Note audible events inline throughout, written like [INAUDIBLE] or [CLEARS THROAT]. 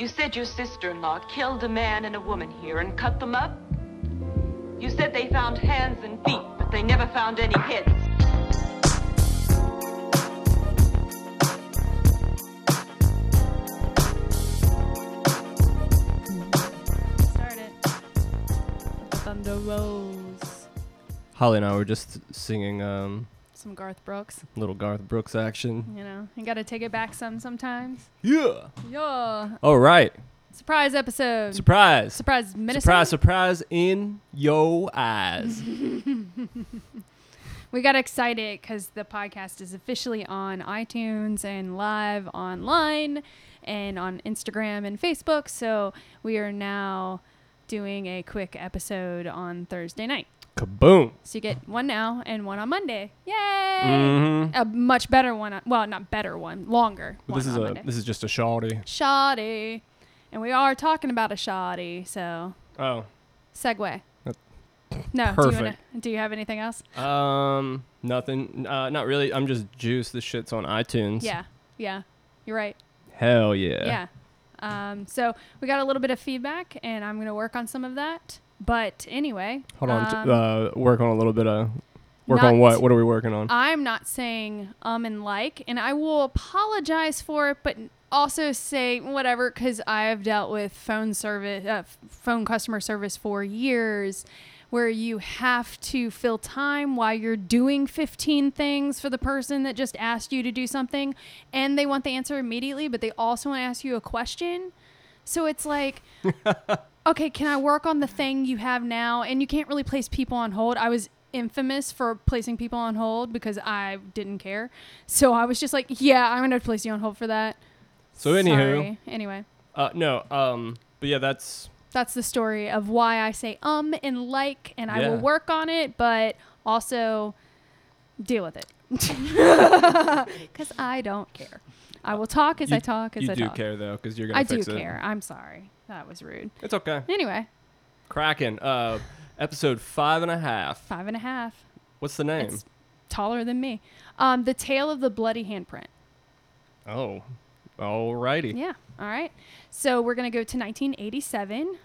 You said your sister-in-law killed a man and a woman here and cut them up? You said they found hands and feet, but they never found any heads. Start it. Thunder Rolls. Holly and I were just singing um, Some Garth Brooks. little Garth Brooks action. You know, you got to take it back some sometimes. Yeah. Yeah. All right. Surprise episode. Surprise. Surprise Minnesota. Surprise, surprise in yo eyes. [LAUGHS] [LAUGHS] We got excited because the podcast is officially on iTunes and live online and on Instagram and Facebook. So we are now doing a quick episode on Thursday night. Kaboom. So you get one now and one on Monday. Yay! Mm-hmm. A much better one. on- Well, not better one, longer. One this is a Monday. this is just a shoddy. shoddy. And we are talking about a shoddy, so Oh. segue. No, do you, wanna, Perfect. do you have anything else? Um nothing. Uh not really. I'm just juice. This shit's on iTunes. Yeah, yeah, you're right. Hell yeah. Yeah. Um, so we got a little bit of feedback, and I'm gonna work on some of that. But anyway, Hold on. um, uh work on a little bit of work on what? What are we working on? I'm not saying um and like, and I will apologize for it, but also say whatever because I've dealt with phone service, uh, phone customer service for years, where you have to fill time while you're doing 15 things for the person that just asked you to do something, and they want the answer immediately, but they also want to ask you a question. So it's like, [LAUGHS] okay, can I work on the thing you have now? And you can't really place people on hold. I was infamous for placing people on hold because I didn't care. So I was just like, yeah, I'm going to place you on hold for that. So anywho, Sorry. Anyway, uh no, um but yeah, that's that's the story of why I say um and like, and I will work on it, but also deal with it. [LAUGHS] [LAUGHS] Because I don't care. I will talk as you, I talk as you I do care though cuz you're going to I do it. care. I'm sorry. That was rude. It's okay. Anyway, Kraken. Uh episode five and a half. five and a half. What's the name? It's taller than me. Um, the tale of the bloody handprint. Oh. Alrighty. Yeah. All right. So we're gonna go to 1987.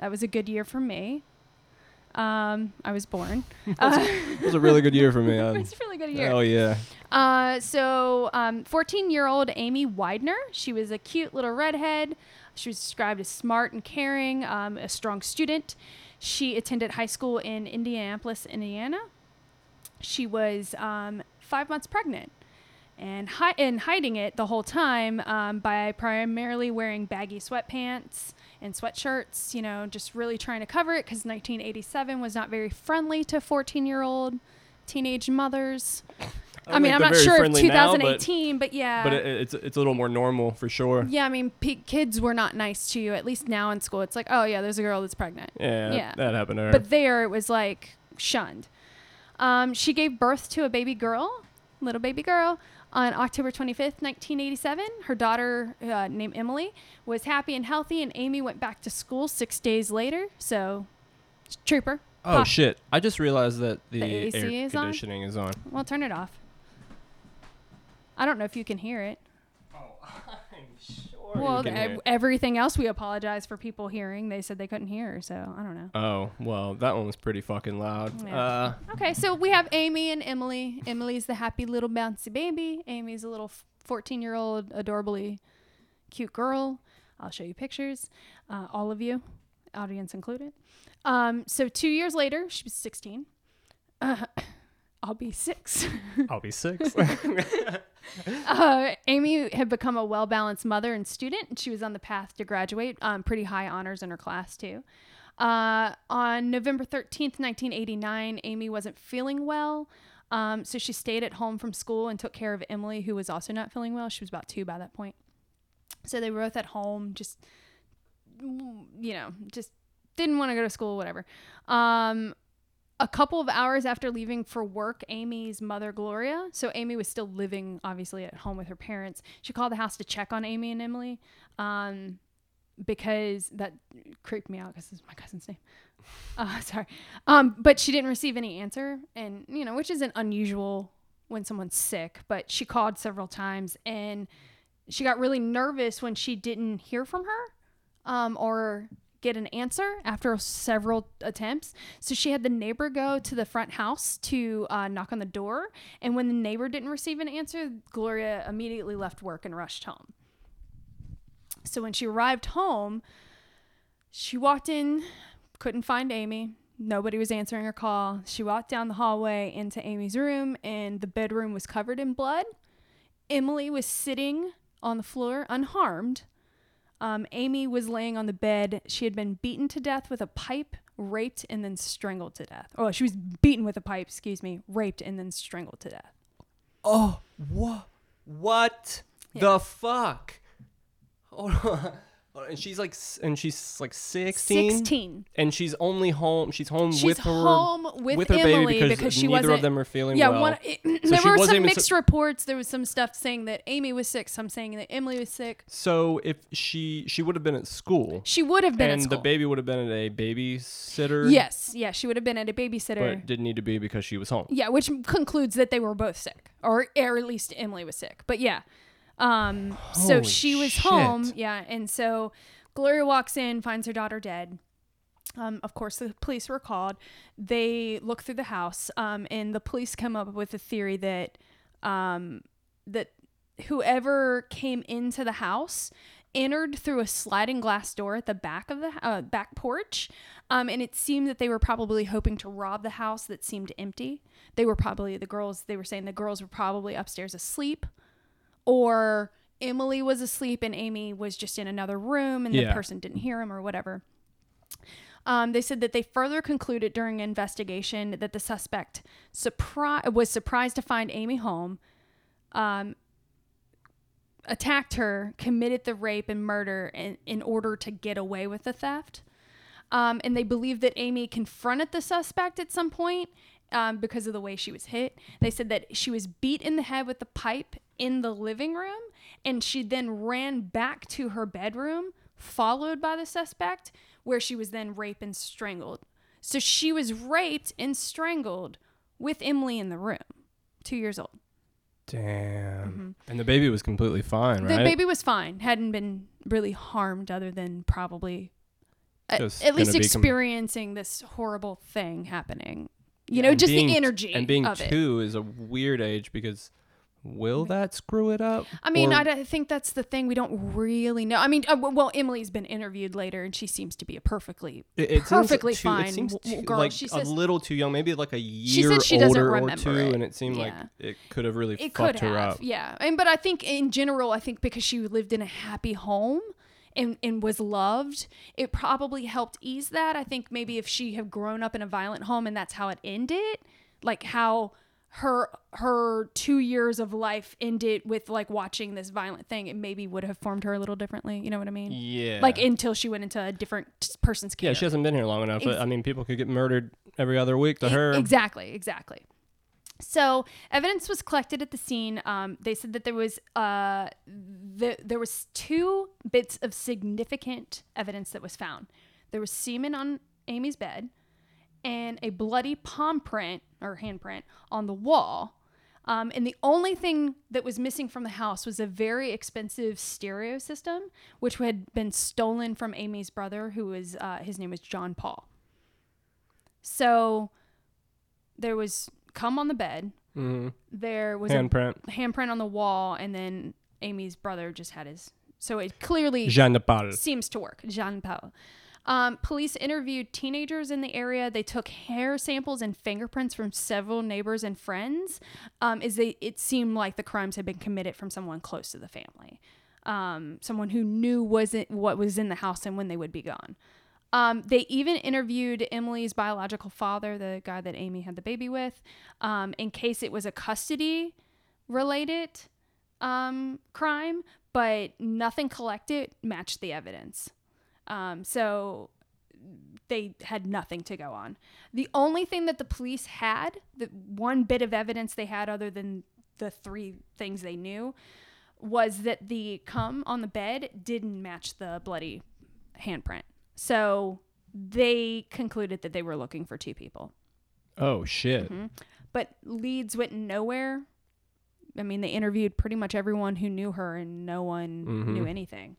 That was a good year for me. Um, I was born. [LAUGHS] Uh, It was a really good year for me. [LAUGHS] it was a really good year. hell yeah. Uh, so, um, 14 year old Amy Widener, she was a cute little redhead. She was described as smart and caring, um, a strong student. She attended high school in Indianapolis, Indiana. She was um, five months pregnant and, hi- and hiding it the whole time um, by primarily wearing baggy sweatpants and sweatshirts, you know, just really trying to cover it because 1987 was not very friendly to 14 year old teenage mothers. I, mean, I'm not sure of friendly now, but- 2018, but, yeah. But it, it's it's a little more normal for sure. yeah, I mean, p- kids were not nice to you. At least now in school, it's like, oh yeah, there's a girl that's pregnant. Yeah, Yeah. that happened to her. But there, it was like shunned. Um, she gave birth to a baby girl, little baby girl, on October 25th, 1987. Her daughter, uh, named Emily, was happy and healthy, and Amy went back to school six days later. So, trooper. oh Pop- shit! I just realized that the, The AC air is on? conditioning is on. Well, turn it off. I don't know if you can hear it. Oh, [LAUGHS] I'm sure. Well, can ev- hear it. everything else we apologize for people hearing. They said they couldn't hear, so I don't know. Oh well, that one was pretty fucking loud. Yeah. Uh, Okay, so we have Amy and Emily. Emily's the happy little bouncy baby. Amy's a little 14 year old, adorably cute girl. I'll show you pictures, uh, all of you, audience included. Um, so two years later, she was 16. Uh, [CLEARS THROAT] I'll be six. [LAUGHS] I'll be six. [LAUGHS] uh, Amy had become a well balanced mother and student, and she was on the path to graduate. Um, pretty high honors in her class, too. Uh, on November 13th, 1989, Amy wasn't feeling well. Um, so she stayed at home from school and took care of Emily, who was also not feeling well. She was about two by that point. So they were both at home, just, you know, just didn't want to go to school, whatever. Um, a couple of hours after leaving for work, Amy's mother, Gloria, so Amy was still living obviously at home with her parents. She called the house to check on Amy and Emily um, because that creeped me out because this is my cousin's name. [LAUGHS] Uh, sorry. Um, but she didn't receive any answer, and, you know, which isn't unusual when someone's sick, but she called several times and she got really nervous when she didn't hear from her. um, or get an answer after several attempts. So she had the neighbor go to the front house to uh, knock on the door. And when the neighbor didn't receive an answer, Gloria immediately left work and rushed home. So when she arrived home, she walked in, couldn't find Amy. Nobody was answering her call. She walked down the hallway into Amy's room, and the bedroom was covered in blood. Emily was sitting on the floor unharmed. Um, Amy was laying on the bed. She had been beaten to death with a pipe, raped, and then strangled to death. Oh, she was beaten with a pipe, excuse me, raped, and then strangled to death. Oh, what? What the fuck? Hold on. Uh, and she's like, s- and she's like 16? 16. And she's only home. She's home She's with her home with, her Emily baby because, she neither wasn't. of them are feeling yeah, well. one. It, [CLEARS THROAT] there she were wasn't some even mixed reports. There was some stuff saying that Amy was sick. Some saying that Emily was sick. so if she she would have been at school, She would have been and at school. the baby would have been at a babysitter. Yes, yeah, she would have been at a babysitter. but didn't need to be because she was home. Yeah, which concludes that they were both sick, or, or at least Emily was sick. But yeah, um, so Holy she was shit. home. Yeah, and so Gloria walks in, finds her daughter dead. Um, of course, the police were called. They look through the house, um, and the police come up with a theory that um, that whoever came into the house entered through a sliding glass door at the back of the uh, back porch, um, and it seemed that they were probably hoping to rob the house that seemed empty. They were probably the girls. They were saying the girls were probably upstairs asleep, or Emily was asleep and Amy was just in another room and the person didn't hear him or whatever. Um, they said that they further concluded during investigation that the suspect surpri- was surprised to find Amy home, um, attacked her, committed the rape and murder in, in order to get away with the theft. Um, and they believe that Amy confronted the suspect at some point um, because of the way she was hit. They said that she was beat in the head with the pipe in the living room, and she then ran back to her bedroom, followed by the suspect, where she was then raped and strangled. So she was raped and strangled with Emily in the room, two years old. Damn. And the baby was completely fine, Mm-hmm. The baby was fine, hadn't been really harmed other than probably a- Just at least gonna com- experiencing this horrible thing happening. You know, And just being the energy and being two is a weird age because will that screw it up? I mean, Or- I think that's the thing. We don't really know. I mean, uh, well, Emily's been interviewed later, and she seems to be a perfectly It, it seems perfectly too, fine It seems too, girl. like She a little too young, maybe like a year said she doesn't older or remember two, it. and it seemed like it could have really it fucked could her have, up. yeah. And but I think in general, I think because she lived in a happy home and and was loved, it probably helped ease that. I think maybe if she had grown up in a violent home and that's how it ended, like how her her two years of life ended with like watching this violent thing, it maybe would have formed her a little differently. You know what I mean? Yeah. Like until she went into a different person's care. yeah, she hasn't been here long enough. But I mean, people could get murdered every other week to her. Exactly, exactly. So evidence was collected at the scene. Um, they said that there was uh, the, there was two bits of significant evidence that was found. There was semen on Amy's bed, and a bloody palm print or handprint on the wall. Um, and the only thing that was missing from the house was a very expensive stereo system, which had been stolen from Amy's brother, who was uh, his name was John Paul. So there was cum on the bed. hmm There was Handprint. a handprint on the wall, and then Amy's brother just had his. So it clearly Jeanne de Paul. seems to work. Jean Paul. Um, police interviewed teenagers in the area. They took hair samples and fingerprints from several neighbors and friends. Um, as they, it seemed like the crimes had been committed from someone close to the family, um, someone who knew wasn't what was in the house and when they would be gone. Um, they even interviewed Emily's biological father, the guy that Amy had the baby with, um, in case it was a custody related um, crime, but nothing collected matched the evidence. Um, so they had nothing to go on. The only thing that the police had, the one bit of evidence they had other than the three things they knew, was that the cum on the bed didn't match the bloody handprint. So they concluded that they were looking for two people. Oh shit. Mm-hmm. But leads went nowhere. I mean, they interviewed pretty much everyone who knew her, and no one Mhm. knew anything.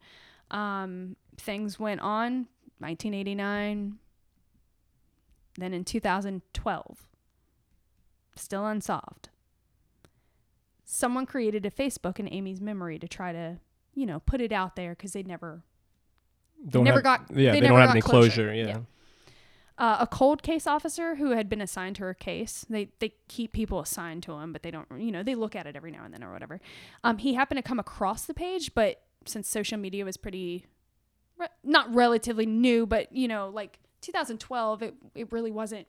Um, things went on 1989, then in 2012, still unsolved. Someone created a Facebook in Amy's memory to try to, you know, put it out there because they'd never Don't never have- got- Yeah, they they, don't have closure. closure. yeah. Yeah. uh, a cold case officer who had been assigned to her case. They they keep people assigned to him, but they don't, you know, they look at it every now and then or whatever. Um, he happened to come across the page, but since social media was pretty, re- not relatively new, but you know, like 2012, it it really wasn't.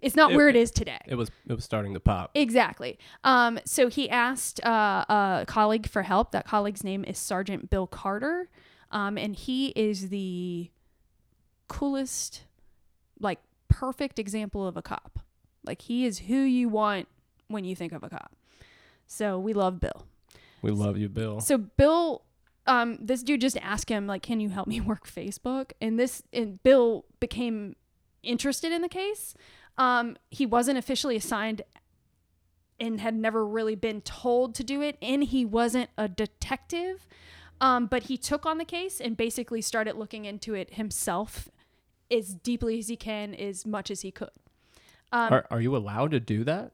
It's not It- where it is today. It was it was starting to pop. Exactly. Um, so he asked uh, a colleague for help. That colleague's name is Sergeant Bill Carter, um, and he is the coolest, like perfect example of a cop. Like he is who you want when you think of a cop. So we love Bill. We love you, Bill. So Bill, um, this dude just asked him like, "Can you help me [LAUGHS] work Facebook?" And this and Bill became interested in the case. Um, he wasn't officially assigned and had never really been told to do it, and he wasn't a detective. Um, but he took on the case and basically started looking into it himself as deeply as he can, as much as he could. Um, are are you allowed to do that,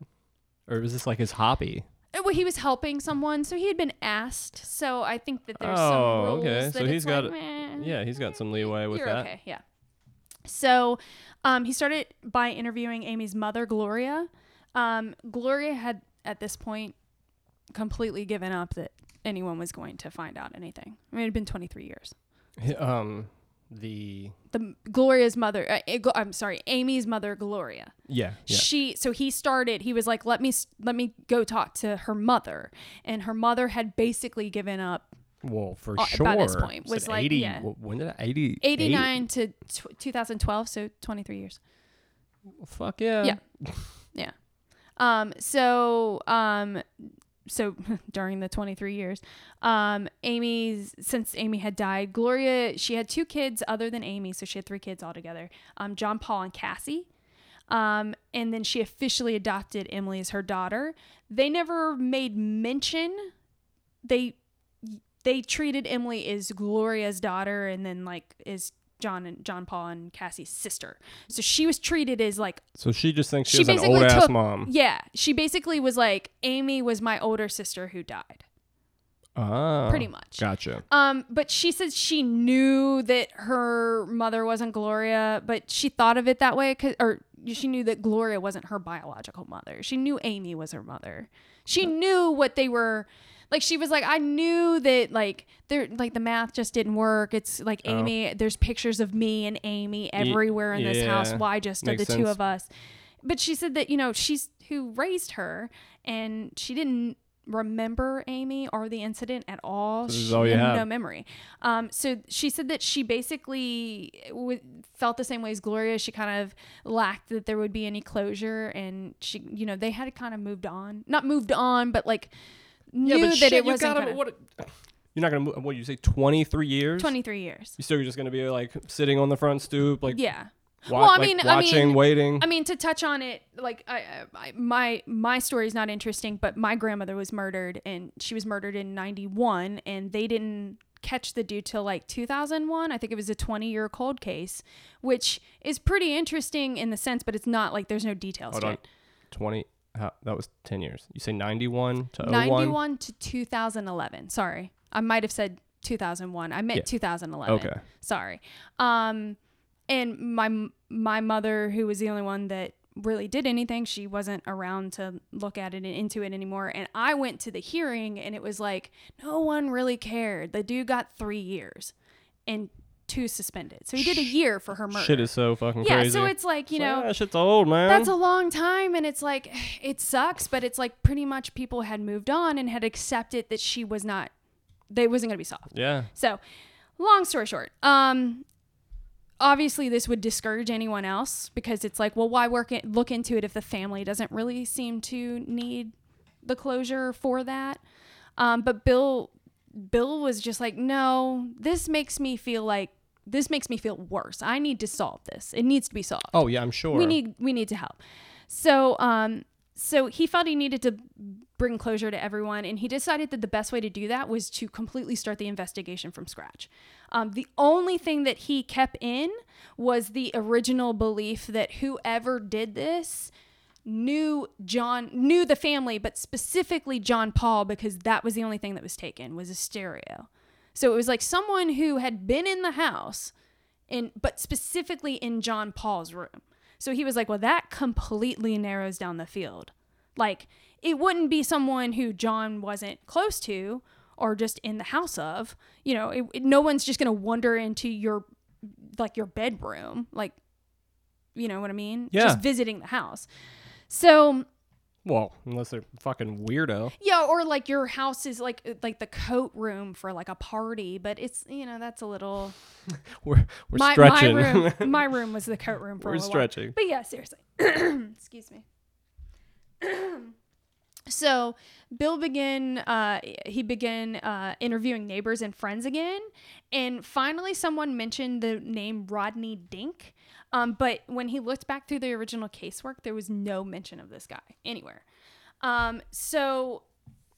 or is this like his hobby? Uh, Well, he was helping someone, so he had been asked. So I think that there's Oh, some rules okay. So he's got like, Yeah, he's got some leeway with that. okay, yeah. So um, he started by interviewing Amy's mother, Gloria. Um, Gloria had at this point completely given up that anyone was going to find out anything. I mean, it had been 23 years. Um, the The Gloria's mother, uh, uh, I'm sorry, Amy's mother, Gloria. yeah yeah she so he started he was like let me let me go talk to her mother and her mother had basically given up well for uh, sure by this point, was like, 80 yeah. when did it 80 89 to tw 2012 so 23 years fuck yeah Yeah. yeah um so um so [LAUGHS] during the 23 years um amy's since amy had died gloria she had two kids other than amy so she had three kids altogether um john paul and cassie um and then she officially adopted emily as her daughter. They never made mention they they treated emily as gloria's daughter and then like is john and john paul and cassie's sister so she was treated as like so she just thinks she, She was an old ass mom yeah, she basically was like Amy was my older sister who died, ah pretty much. gotcha Um, but she said she knew that her mother wasn't Gloria, but she thought of it that way, cause, or she knew that Gloria wasn't her biological mother. She knew Amy was her mother. She knew what they were. Like she was like, I knew that like there like the math just didn't work. It's like Oh. Amy. There's pictures of me and Amy everywhere in this house. Why just Makes the two of us? But she said that you know she's who raised her, and she didn't remember Amy or the incident at all. This is She all had no memory. Um, so she said that she basically w- felt the same way as Gloria. She kind of lacked that there would be any closure, and she, you know, they had kind of moved on, not moved on, but like knew yeah, but that shit, it wasn't gotta, what, you're not gonna move what you say 23 years 23 years. you still just gonna be like sitting on the front stoop like Yeah. wa- Well, I mean, like, mean- I mean- waiting I mean, to touch on it, like I, I, my my story is not interesting, but my grandmother was murdered, and she was murdered in '91, and they didn't catch the dude till like 2001. I think it was a 20 year cold case, which is pretty interesting in the sense, but it's not like there's no details hold to on it. 20 how, that was 10 years you say 91 to 01 91 to 2011. Sorry, I might have said 2001. I meant Yeah. 2011. okay sorry um and my my mother who was the only one that really did anything she wasn't around to look at it and into it anymore and i went to the hearing and it was like no one really cared the dude got three years and two suspended. So he did a year for her murder shit is so fucking yeah crazy. Yeah, so it's like you It's like, know "Ah, shit's old man. that's a long time and it's like [SIGHS] it sucks but it's like pretty much people had moved on and had accepted that she was not they wasn't going to be soft. yeah. So, long story short, um, obviously this would discourage anyone else because it's like, well, why work it, look into it if the family doesn't really seem to need the closure for that? Um, but Bill, Bill was just like, no, this makes me feel like this makes me feel worse. I need to solve this. It needs to be solved oh yeah i'm sure we need we need to help so um so he felt he needed to bring closure to everyone, and he decided that the best way to do that was to completely start the investigation from scratch. Um, the only thing that he kept in was the original belief that whoever did this knew John knew the family, but specifically John Paul because that was the only thing that was taken was a stereo. So it was like someone who had been in the house, in but specifically in John Paul's room. So he was like, well, that completely narrows down the field. Like, it wouldn't be someone who John wasn't close to or just in the house of. You know, it, it- no one's just going to wander into your, like, your bedroom. Like, you know what I mean? Yeah. Just visiting the house. So, Well, unless they're fucking weirdo. yeah, or like your house is like like the coat room for like a party, but it's you know that's a little [LAUGHS] We're we're my, stretching. My room, [LAUGHS] my room was the coat room for a party. We're a stretching. While. But yeah, seriously. [CLEARS THROAT] Excuse me. [CLEARS THROAT] so Bill began. Uh, he began uh, interviewing neighbors and friends again, and finally, someone mentioned the name Rodney Dink. Um, but when he looked back through the original casework, there was no mention of this guy anywhere. Um, so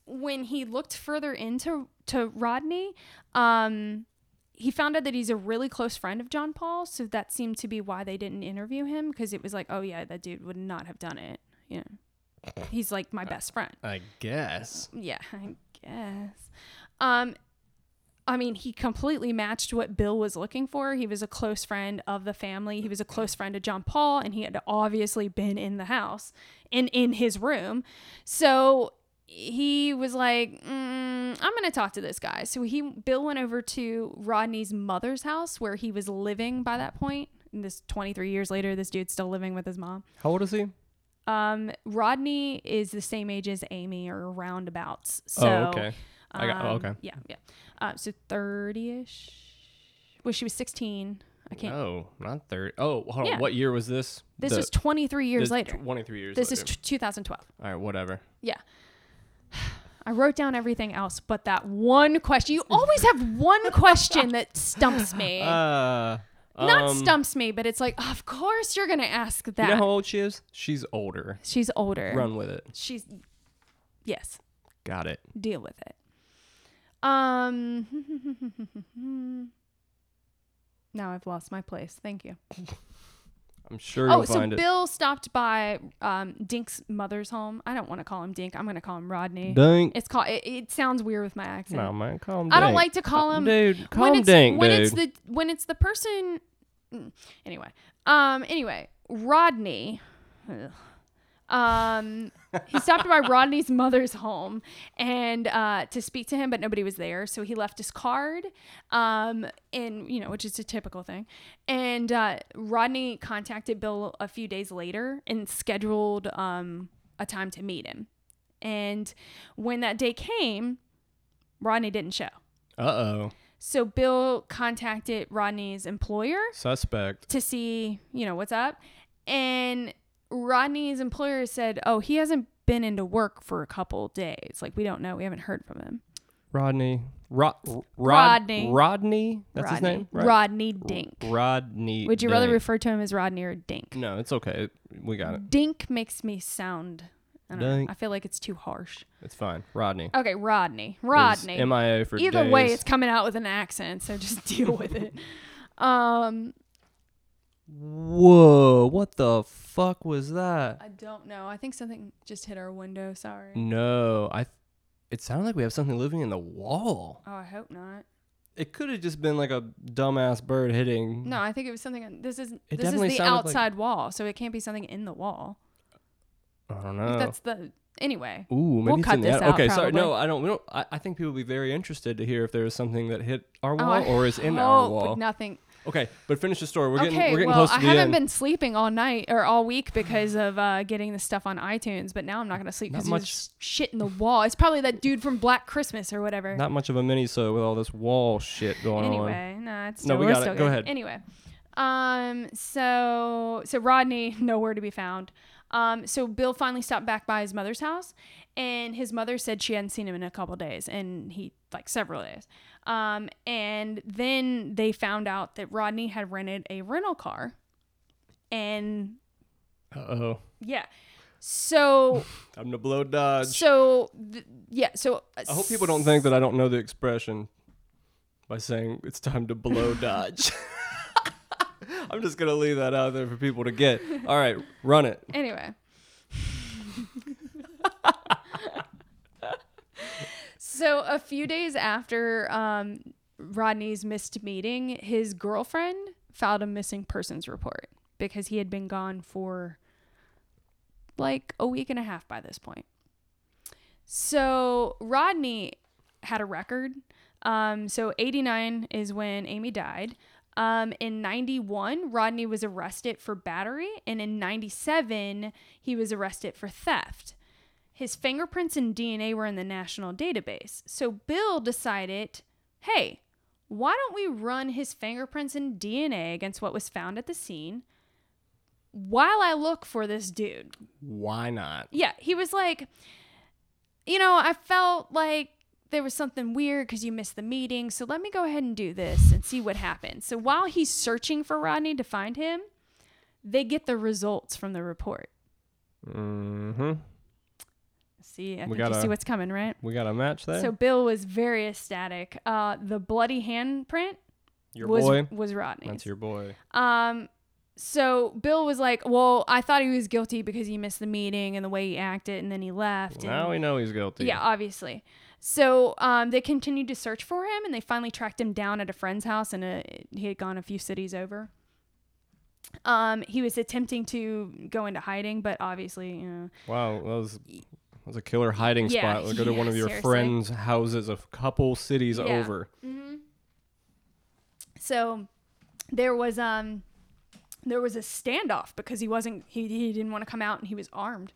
when he looked further into to Rodney, um, he found out that he's a really close friend of John Paul, so that seemed to be why they didn't interview him because it was like, oh yeah, that dude would not have done it. You know, he's like my best friend. I guess. Yeah, I guess. Um, I mean, he completely matched what Bill was looking for. He was a close friend of the family. He was a close friend of John Paul, and he had obviously been in the house and in his room. So he was like, mm, "I'm going to talk to this guy." So he Bill went over to Rodney's mother's house where he was living by that point. And this 23 years later, this dude's still living with his mom. How old is he? Um, Rodney is the same age as Amy or roundabouts. So, oh, okay. I got. oh, um, okay. Yeah, yeah. Uh, so 30 ish. Well, she was 16. I can't. No, not thirty. Oh, hold Yeah. on. What year was this? This The- was 23 years later. Twenty-three years. This later. is t- 2012. All right. Whatever. Yeah. [SIGHS] I wrote down everything else, but that one question. You always have one [LAUGHS] question that stumps me. Uh. Not um, stumps me, but it's like, of course you're going to ask that. You know how old she is? She's older. She's older. Run with it. She's, yes. Got it. deal with it. Um. [LAUGHS] now I've lost my place. Thank you. [LAUGHS] I'm sure Oh, so find it. Bill stopped by um, Dink's mother's home. I don't want to call him Dink. I'm going to call him Rodney. Dink. It's called. It, it sounds weird with my accent. No man, call him. I don't like to call him Dude, call when him it's Dink, when dude. it's the when it's the person. mm, Anyway, um, anyway, Rodney. ugh. Um, he stopped by Rodney's mother's home and uh, to speak to him, but nobody was there. So he left his card, um, and you know, which is a typical thing. And uh, Rodney contacted Bill a few days later and scheduled um, a time to meet him. And when that day came, Rodney didn't show. Uh oh. So Bill contacted Rodney's employer Suspect. to see, you know, what's up. And Rodney's employer said, "Oh, he hasn't been into work for a couple days. Like we don't know. We haven't heard from him." Rodney. Rod, Rod, Rodney. Rodney. That's Rodney. his name. Right? Rodney Dink. Rodney. Would you rather refer to him as Rodney or Dink? No, it's okay. We got it. Dink makes me sound. I, don't know, I feel like it's too harsh. It's fine. Rodney. Okay, Rodney. Is Rodney. MIA for Either way, it's coming out with an accent, so just [LAUGHS] deal with it. [LAUGHS] Um, Whoa! What the fuck was that? I don't know. I think something just hit our window. Sorry. No, I. It sounded like we have something living in the wall. Oh, I hope not. It could have just been like a dumbass bird hitting. No, I think it was something. This is It this is definitely the sounded like- outside wall, so it can't be something in the wall. I don't know. That's the anyway. Ooh, maybe We'll it's cut in the this out, Okay, sorry. No, probably. I don't. We don't. I, I think people would be very interested to hear if there was something that hit our oh, wall Oh, I or is in our hope wall. Nothing. Okay, but finish the story. We're getting okay, we're getting well, close to I the haven't end. been sleeping all night or all week because of uh, getting the stuff on iTunes, but now I'm not gonna sleep Not because much- there's shit in the wall. It's probably that dude from Black Christmas or whatever. Not much of a mini so with all this wall shit going on. anyway, no, it's No, still, we we're got it. still Go good. ahead. Anyway, um, so so Rodney [LAUGHS] nowhere to be found. Um, so Bill finally stopped back by his mother's house, and his mother said she hadn't seen him in a couple days, and he like several days. Um, and then they found out that Rodney had rented a rental car, and Uh oh. yeah. So, [LAUGHS] Time to blow dodge. so th- yeah. So uh, I hope people don't think that I don't know the expression by saying it's time to blow [LAUGHS] dodge. [LAUGHS] I'm just gonna leave that out there for people to get. All right, run it. Anyway. So a few days after um, Rodney's missed meeting, his girlfriend filed a missing persons report because he had been gone for like a week and a half by this point. So Rodney had a record. Um, so 89 is when Amy died. Um, in 91, Rodney was arrested for battery, and in 97, he was arrested for theft. His fingerprints and DNA were in the national database. So Bill decided, hey, why don't we run his fingerprints and DNA against what was found at the scene while I look for this dude? Why not? Yeah, he was like, you know, I felt like there was something weird because you missed the meeting. So let me go ahead and do this and see what happens. So while he's searching for Rodney to find him, they get the results from the report. Mm-hmm. See, I We think got you see what's coming, right? We got a match there. So Bill was very ecstatic. Uh, the bloody handprint your was boy. was Rodney's. That's your boy. Um, so Bill was like, "Well, I thought he was guilty because he missed the meeting and the way he acted, and then he left." and- Now we know he's guilty. Yeah, obviously. So um, they continued to search for him, and they finally tracked him down at a friend's house, and uh he had gone a few cities over. Um, he was attempting to go into hiding, but obviously, you know, Wow, that was was a killer hiding Yeah, spot. We'll go to one of your seriously. friends' houses a couple cities Yeah. over. so there was um there was a standoff because he wasn't he, he didn't want to come out and he was armed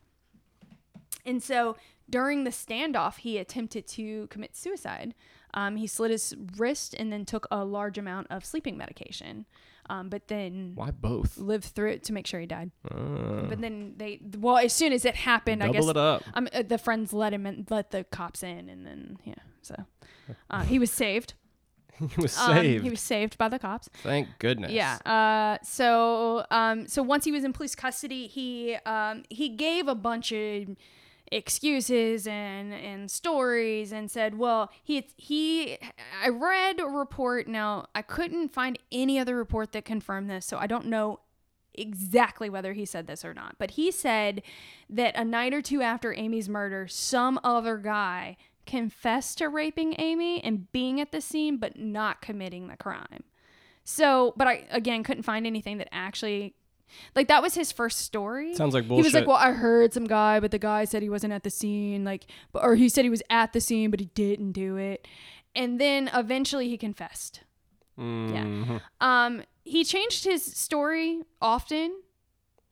and so during the standoff he attempted to commit suicide um, he slit his wrist and then took a large amount of sleeping medication um, but then Why both? lived through it to make sure he died Uh, but then they well as soon as it happened i guess it up. um, uh, the friends let him in, let the cops in and then yeah so uh, he was saved [LAUGHS] he was Um, saved. he was saved by the cops Thank goodness. yeah. Uh, so um, so once he was in police custody, he um, he gave a bunch of excuses and and stories and said, well, he he I read a report. Now I couldn't find any other report that confirmed this, so I don't know exactly whether he said this or not. But he said that a night or two after Amy's murder, some other guy confessed to raping Amy and being at the scene, but not committing the crime. So, but I again couldn't find anything that actually like that was his first story. Sounds like bullshit. He was like, "Well, I heard some guy, but the guy said he wasn't at the scene, like, or he said he was at the scene, but he didn't do it." And then eventually he confessed. Mhm. Um, he changed his story often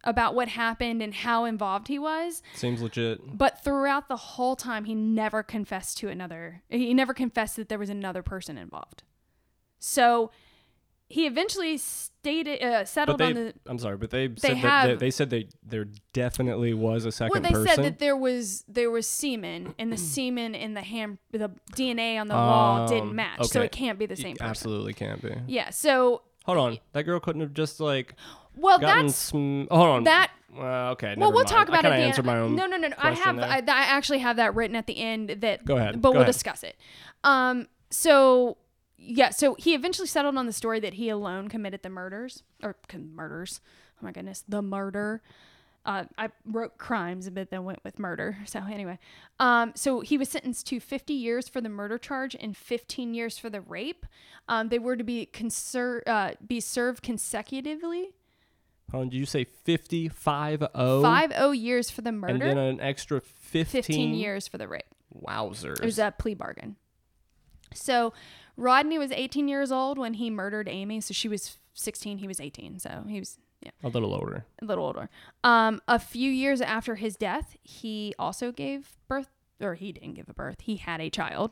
about what happened and how involved he was, Seems legit. but throughout the whole time, he never confessed to another. He never confessed that there was another person involved. So he eventually stated, uh, settled they, on the. I'm sorry, but they, said that have- they, they said they there definitely was a second. Well, they person. said that there was there was semen, and the [CLEARS THROAT] semen in the hand, the DNA on the wall didn't Um, match, so it can't be the same person. Absolutely can't be. Yeah. So, Hold on, that girl couldn't have just like well, that's some. Hold on. that Well, okay. Well, we'll mind. talk about I it. kinda the answered end. my own. No, no, no. no. I have. I, I actually have that written at the end. That Go ahead. but Go we'll ahead. discuss it. Um. So yeah. So he eventually settled on the story that he alone committed the murders or murders. Oh my goodness, the murder. Uh, I wrote crimes, but then went with murder. So anyway, um, so he was sentenced to 50 years for the murder charge and 15 years for the rape. Um, they were to be conser- uh, be served consecutively. Hold on, did you say 50, 5 0? Five oh years for the murder. And then an extra 15? 15 years for the rape. Wowzers. It was a plea bargain. So Rodney was 18 years old when he murdered Amy. So she was 16. He was 18. So he was yeah, a little older. a little older. Um, a few years after his death, he also gave birth, or he didn't give a birth. He had a child.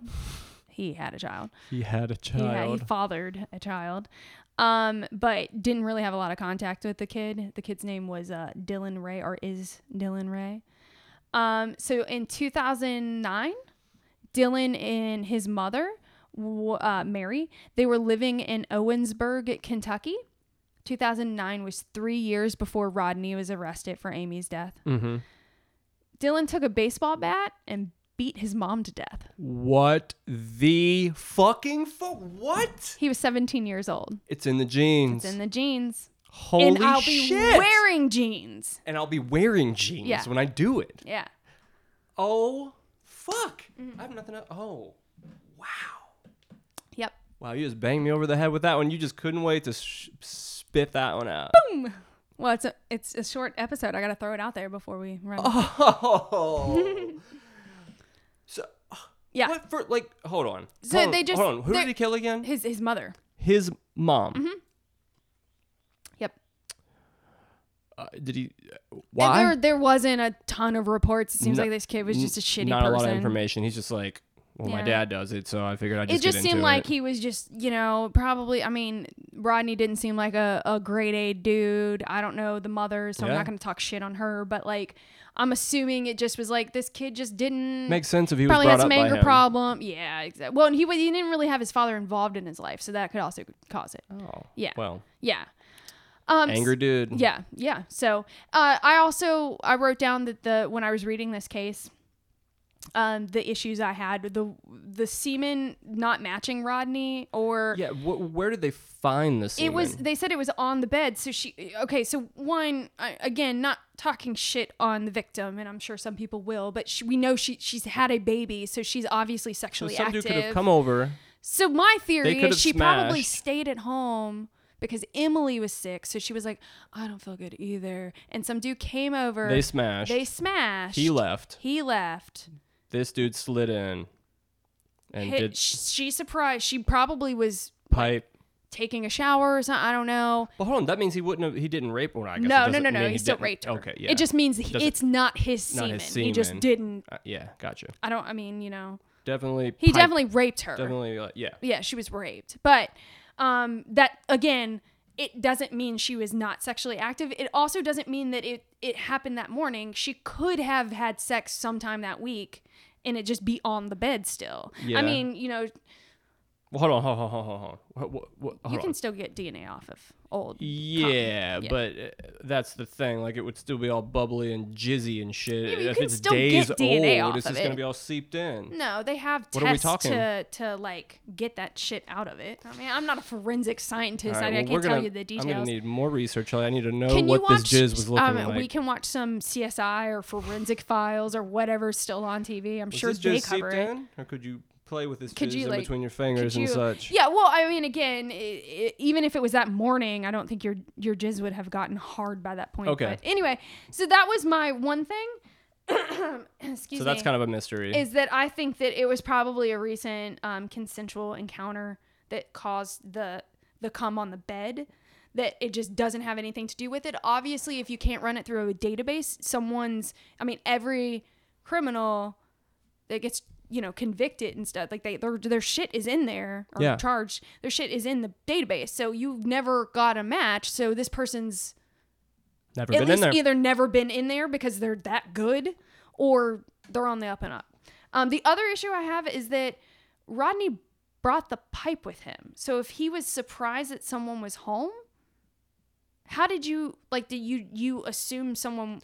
He had a child. He had a He, had, he fathered a child. Um, but didn't really have a lot of contact with the kid. The kid's name was uh, Dylan Ray, or is Dylan Ray. Um, so in 2009, Dylan and his mother, uh, Mary, they were living in Owensboro, Kentucky. 2009 was three years before Rodney was arrested for Amy's death. mm-hmm. Dylan took a baseball bat and beat his mom to death. What the fucking fuck? What? He was 17 years old. It's in the jeans. It's in the jeans. Holy and I'll be wearing jeans. and I'll be wearing jeans Yeah. when I do it. Yeah. Oh fuck! Mm-hmm. I have nothing. To, oh, wow! Wow, you just banged me over the head with that one. You just couldn't wait to sh- spit that one out. Boom. Well, it's a it's a short episode. I got to throw it out there before we run. Oh. [LAUGHS] so yeah. what for? Like, hold on. So hold on, they just- hold on. Who did he kill again? His his mother. His mom. Mm-hmm. Yep. Uh, did he? uh, And Why? there there wasn't a ton of reports. It seems No- like this kid was just a shitty Not person. a lot of information. He's just like, well, my dad does it, so I figured I'd just it just seemed like it. he was just, you know, probably. I mean, Rodney didn't seem like a, a grade A dude. I don't know the mother, so I'm not going to talk shit on her. But like, I'm assuming it just was like this kid just didn't. make sense if he was probably had some anger problem. Yeah, exactly. Well, and he was he didn't really have his father involved in his life, so that could also cause it. Oh, Yeah. Well, Yeah. Um, angry dude. yeah, yeah. So uh, I also I wrote down that the when I was reading this case, um, the issues I had the the semen not matching Rodney or Yeah. Wh- where did they find this? it was they said it was on the bed. So she okay. So one I, again, not talking shit on the victim, and I'm sure some people will, but she, we know she she's had a baby, so she's obviously So sexually some active. dude could have come over. So my theory is she probably stayed at home because Emily was sick. So she was like, I don't feel good either. And some dude came over. They smashed. They smashed. he left. He left. This dude slid in and Hit- did she surprised. She probably was pipe. taking a shower or something. I don't know. Well, hold on. That means he wouldn't have. He didn't rape her. I guess No, no, no, no. mean He, still didn't. raped her. Okay, yeah. It just means he, Doesn't- it's not his not semen. his He just semen. didn't. Uh, yeah, gotcha. I don't. I mean, you know, Definitely. he pipe- definitely raped her. Definitely. Uh, yeah. yeah, she was raped. But um, that again, it doesn't mean she was not sexually active. It also doesn't mean that it it happened that morning. She could have had sex sometime that week, and it just be on the bed still. Yeah. I mean, you know, Well, hold on. Hold on. Hold on. Hold on. What, what, what, hold you on. can still get DNA off of old. Yeah, Yeah. but uh, that's the thing. Like, it would still be all bubbly and jizzy and shit. Yeah, if it's days old, it's of just gonna be all seeped in. No, they have What are we tests talking? to to like get that shit out of it. I mean, I'm not a forensic scientist. Right, I, I well, can't we're tell gonna- you the details. I'm gonna need more research. I need to know can what watch? this jizz was looking um, like. We can watch some CSI or Forensic Files or whatever's still on TV. I'm was sure this they cover it. in, or could you play with this Could jizz you, in like- between your fingers and such? Yeah, well, I mean, again, i i even if it was that morning, I don't think your your jizz would have gotten hard by that point. Okay. But anyway, so that was my one thing. [COUGHS] Excuse me. So that's me. kind of a mystery. is that I think that it was probably a recent um, consensual encounter that caused the the cum on the bed. That it just doesn't have anything to do with it. Obviously, if you can't run it through a database, someone's I mean, every criminal that gets you know convicted and stuff like they their, their shit is in there or Yeah. charged their shit is in the database so you've never got a match so this person's Never at been in least there. either never been in there because they're that good or they're on the up and up. Um, the other issue I have is that Rodney brought the pipe with him. So if he was surprised that someone was home, how did you like did you you assume someone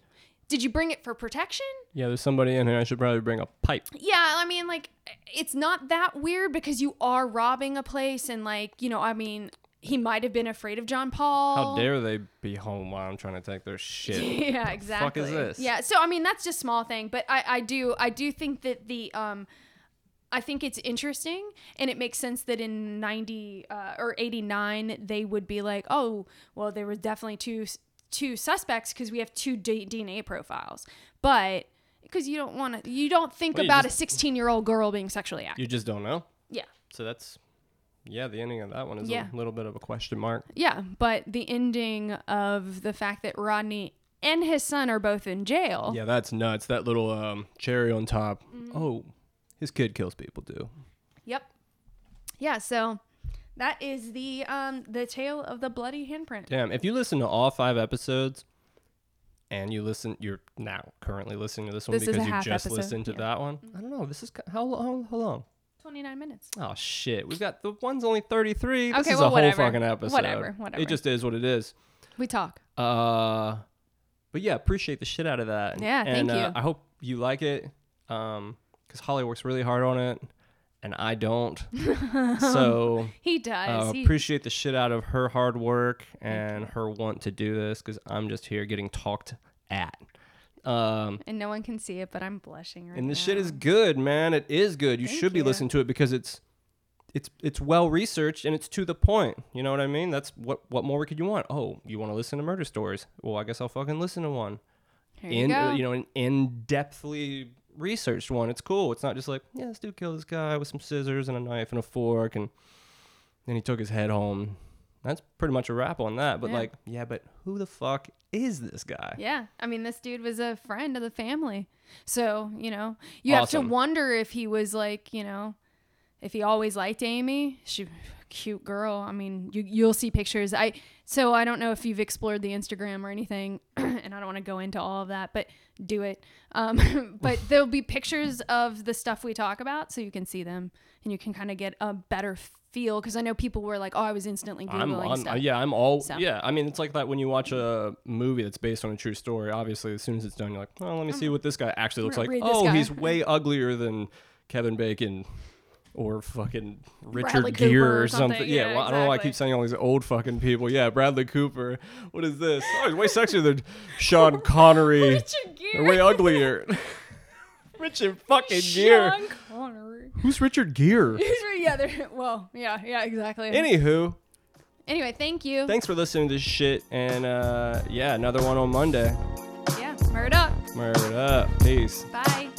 did you bring it for protection? Yeah, there's somebody in here. I should probably bring a pipe. Yeah, I mean like it's not that weird because you are robbing a place and like, you know, I mean, he might have been afraid of John Paul. How dare they be home while I'm trying to take their shit? [LAUGHS] yeah, exactly. fuck is this? Yeah, so I mean that's just small thing, but I I do I do think that the um I think it's interesting and it makes sense that in 90 uh, or 89 they would be like, "Oh, well there was definitely two two suspects because we have two D- DNA profiles." But because you don't want to you don't think Well, you about just- a 16-year-old girl being sexually active. You just don't know. yeah. So that's yeah. The ending of that one is Yeah. a little bit of a question mark. Yeah, but the ending of the fact that Rodney and his son are both in jail. Yeah, that's nuts. That little um, cherry on top. Mm-hmm. Oh, his kid kills people too. Yep. Yeah, so that is the um the tale of the bloody handprint. Damn. If you listen to all five episodes, and you listen, you're now currently listening to this one This because you just episode, listened to yeah. that one. I don't know. This is how long? How long? 29 minutes. Oh shit! We've got the one's only thirty three. This Okay, is well, a whole whatever. fucking episode. Whatever, whatever. It just is what it is. We talk. Uh, but yeah, appreciate the shit out of that. Yeah, and, thank uh, you. I hope you like it, um, because Holly works really hard on it, and I don't. [LAUGHS] so He does. uh, he, appreciate the shit out of her hard work and her want to do this because I'm just here getting talked at. Um, and no one can see it, but I'm blushing right now. and now. this shit is good, man. It is good. You Thank should be you. listening to it because it's it's it's well researched and it's to the point. You know what I mean? That's what what more could you want? Oh, you want to listen to murder stories? Well, I guess I'll fucking listen to one. Here you in go. uh, you know an in-depthly researched one. It's cool. It's not just like yeah, this dude killed this guy with some scissors and a knife and a fork, and then he took his head home. That's pretty much a wrap on that. But Yeah. like, yeah, but who the fuck is this guy? Yeah, I mean, this dude was a friend of the family, so you know, you have to wonder if he was like, you know, if he always liked Amy. She, cute girl. I mean, you you'll see pictures. I so I don't know if you've explored the Instagram or anything, [CLEARS THROAT] and I don't want to go into all of that, but do it. Um, [LAUGHS] but [LAUGHS] there'll be pictures of the stuff we talk about, so you can see them, and you can kind of get a better feel. Because I know people were like, "Oh, I was instantly googling I'm, I'm stuff." yeah, I'm all So. yeah. I mean, it's like that when you watch a movie that's based on a true story. Obviously, as soon as it's done, you're like, oh, let me see what this guy actually looks like. Oh, guy. he's way uglier than Kevin Bacon. Or fucking Richard Bradley Gere Cooper or something. something. Yeah, Yeah, well, I don't know why I keep saying all these old fucking people. Yeah, Bradley Cooper. What is this? Oh, he's way sexier than Sean [LAUGHS] Connery. Richard They're way uglier. [LAUGHS] Richard fucking Gere. Sean Connery. Who's Richard Gere? [LAUGHS] yeah, they're, well, yeah, yeah, exactly. Anywho, anyway, thank you. thanks for listening to this shit. And uh, yeah, another one on Monday. yeah, murder up. Murder up. Peace. Bye.